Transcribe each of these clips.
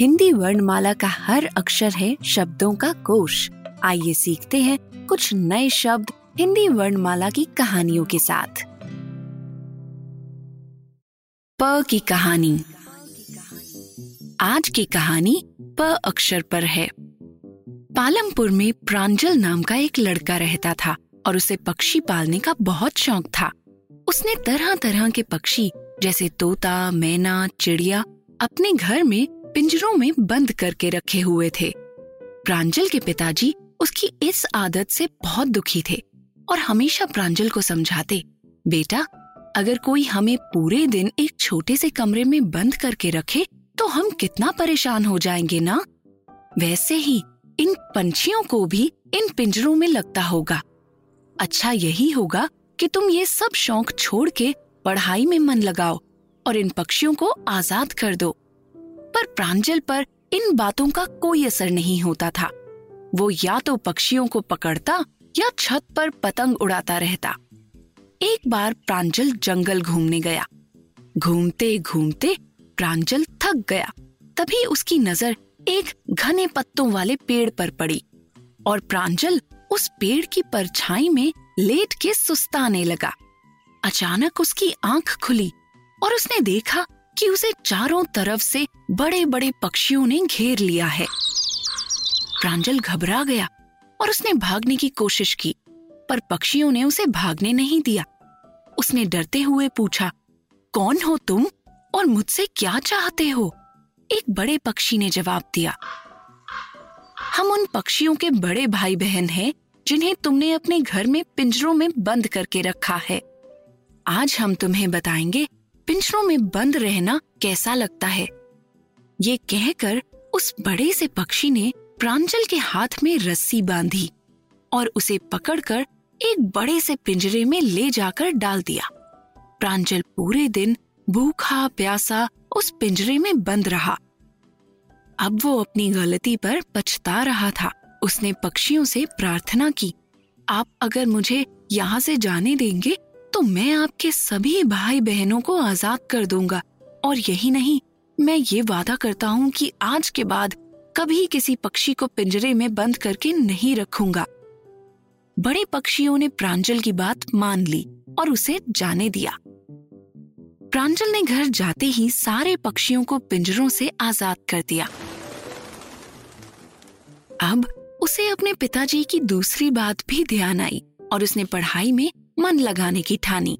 Hindi वर्णमाला का हर अक्षर है शब्दों का कोश। आइए सीखते हैं कुछ नए शब्द हिंदी वर्णमाला की कहानियों के साथ। प की कहानी। आज की कहानी प अक्षर पर है। पालमपुर में प्रांजल नाम का एक लड़का रहता था और उसे पक्षी पालने का बहुत शौक था। उसने तरह तरह के पक्षी, जैसे तोता, मैना, चिड़िया, अपने घर में पिंजरों में बंद करके रखे हुए थे। प्रांजल के पिताजी उसकी इस आदत से बहुत दुखी थे और हमेशा प्रांजल को समझाते, बेटा, अगर कोई हमें पूरे दिन एक छोटे से कमरे में बंद करके रखे तो हम कितना परेशान हो जाएँगे ना? वैसे ही इन पंछियों को भी इन पिंजरों में लगता होगा। अच्छा यही होगा कि तुम ये सब शौक छोड़ के पढ़ाई में मन लगाओ और इन पक्षियों को आज़ाद कर दो। पर प्रांजल पर इन बातों का कोई असर नहीं होता था। वो या तो पक्षियों को पकड़ता या छत पर पतंग उड़ाता रहता। एक बार प्रांजल जंगल घूमने गया। घूमते घूमते प्रांजल थक गया। तभी उसकी नज़र एक घने पत्तों वाले पेड़ पर पड़ी और प्रांजल उस पेड़ की परछाई में लेट के सुस्ताने लगा। अचानक उसकी आँख खुली और उसने देखा कि उसे चारों तरफ़ से बड़े बड़े पक्षियों ने घेर लिया है। प्रांजल घबरा गया और उसने भागने की कोशिश की, पर पक्षियों ने उसे भागने नहीं दिया। उसने डरते हुए पूछा, कौन हो तुम और मुझसे क्या चाहते हो? एक बड़े पक्षी ने जवाब दिया, हम उन पक्षियों के बड़े भाई बहन हैं, जिन्हें तुमने अपने घर में पिंजरों में बंद करके रखा है। आज हम तुम्हें बताएँगे पिंजरों में बंद रहना कैसा लगता है? ये कहकर उस बड़े से पक्षी ने प्रांजल के हाथ में रस्सी बांधी और उसे पकड़कर एक बड़े से पिंजरे में ले जाकर डाल दिया। प्रांजल पूरे दिन भूखा, प्यासा उस पिंजरे में बंद रहा। अब वो अपनी गलती पर पछता रहा था। उसने पक्षियों से प्रार्थना की, आप अगर मुझे यहाँ से जाने देंगे तो मैं आपके सभी भाई बहनों को आज़ाद कर दूँगा। और यही नहीं, मैं ये वादा करता हूँ कि आज के बाद कभी किसी पक्षी को पिंजरे में बंद करके नहीं रखूँगा। बड़े पक्षियों ने प्रांजल की बात मान ली और उसे जाने दिया। प्रांजल ने घर जाते ही सारे पक्षियों को पिंजरों से आज़ाद कर दिया। अब उसे अपने पिताजी की दूसरी बात भी ध्यान आई और उसने पढ़ाई में मन लगाने की ठानी।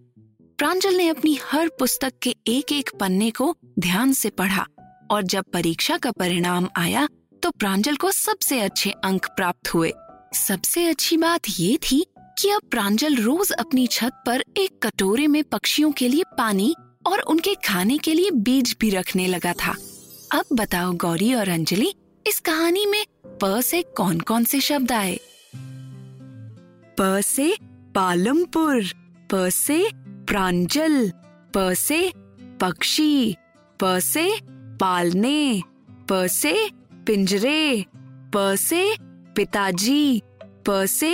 प्रांजल ने अपनी हर पुस्तक के एक एक पन्ने को ध्यान से पढ़ा और जब परीक्षा का परिणाम आया तो प्रांजल को सबसे अच्छे अंक प्राप्त हुए। सबसे अच्छी बात ये थी कि अब प्रांजल रोज अपनी छत पर एक कटोरे में पक्षियों के लिए पानी और उनके खाने के लिए बीज भी रखने लगा था। अब बताओ गौरी और अंजलि, इस कहानी में प से कौन कौन से शब्द आए? प से पालमपुर प से प्रांजल प से पक्षी प से पालने प से पिंजरे प से पिताजी प से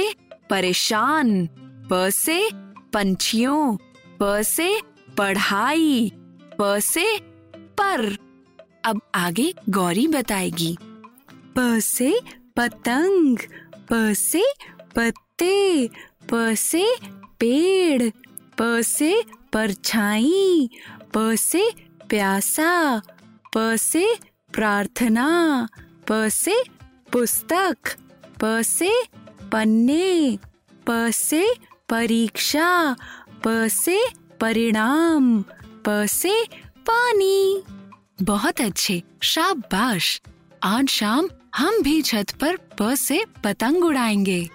परेशान प से पंछियों प से पढ़ाई प से पर। अब आगे गौरी बताएगी। प से पतंग प से पत्ते प से पेड़ प से परछाई प से प्यासा प से प्रार्थना प से पुस्तक प से पन्ने प से परीक्षा प से परिणाम प से पानी। बहुत अच्छे, शाबाश। आज शाम हम भी छत पर प से पतंग उड़ाएँगे।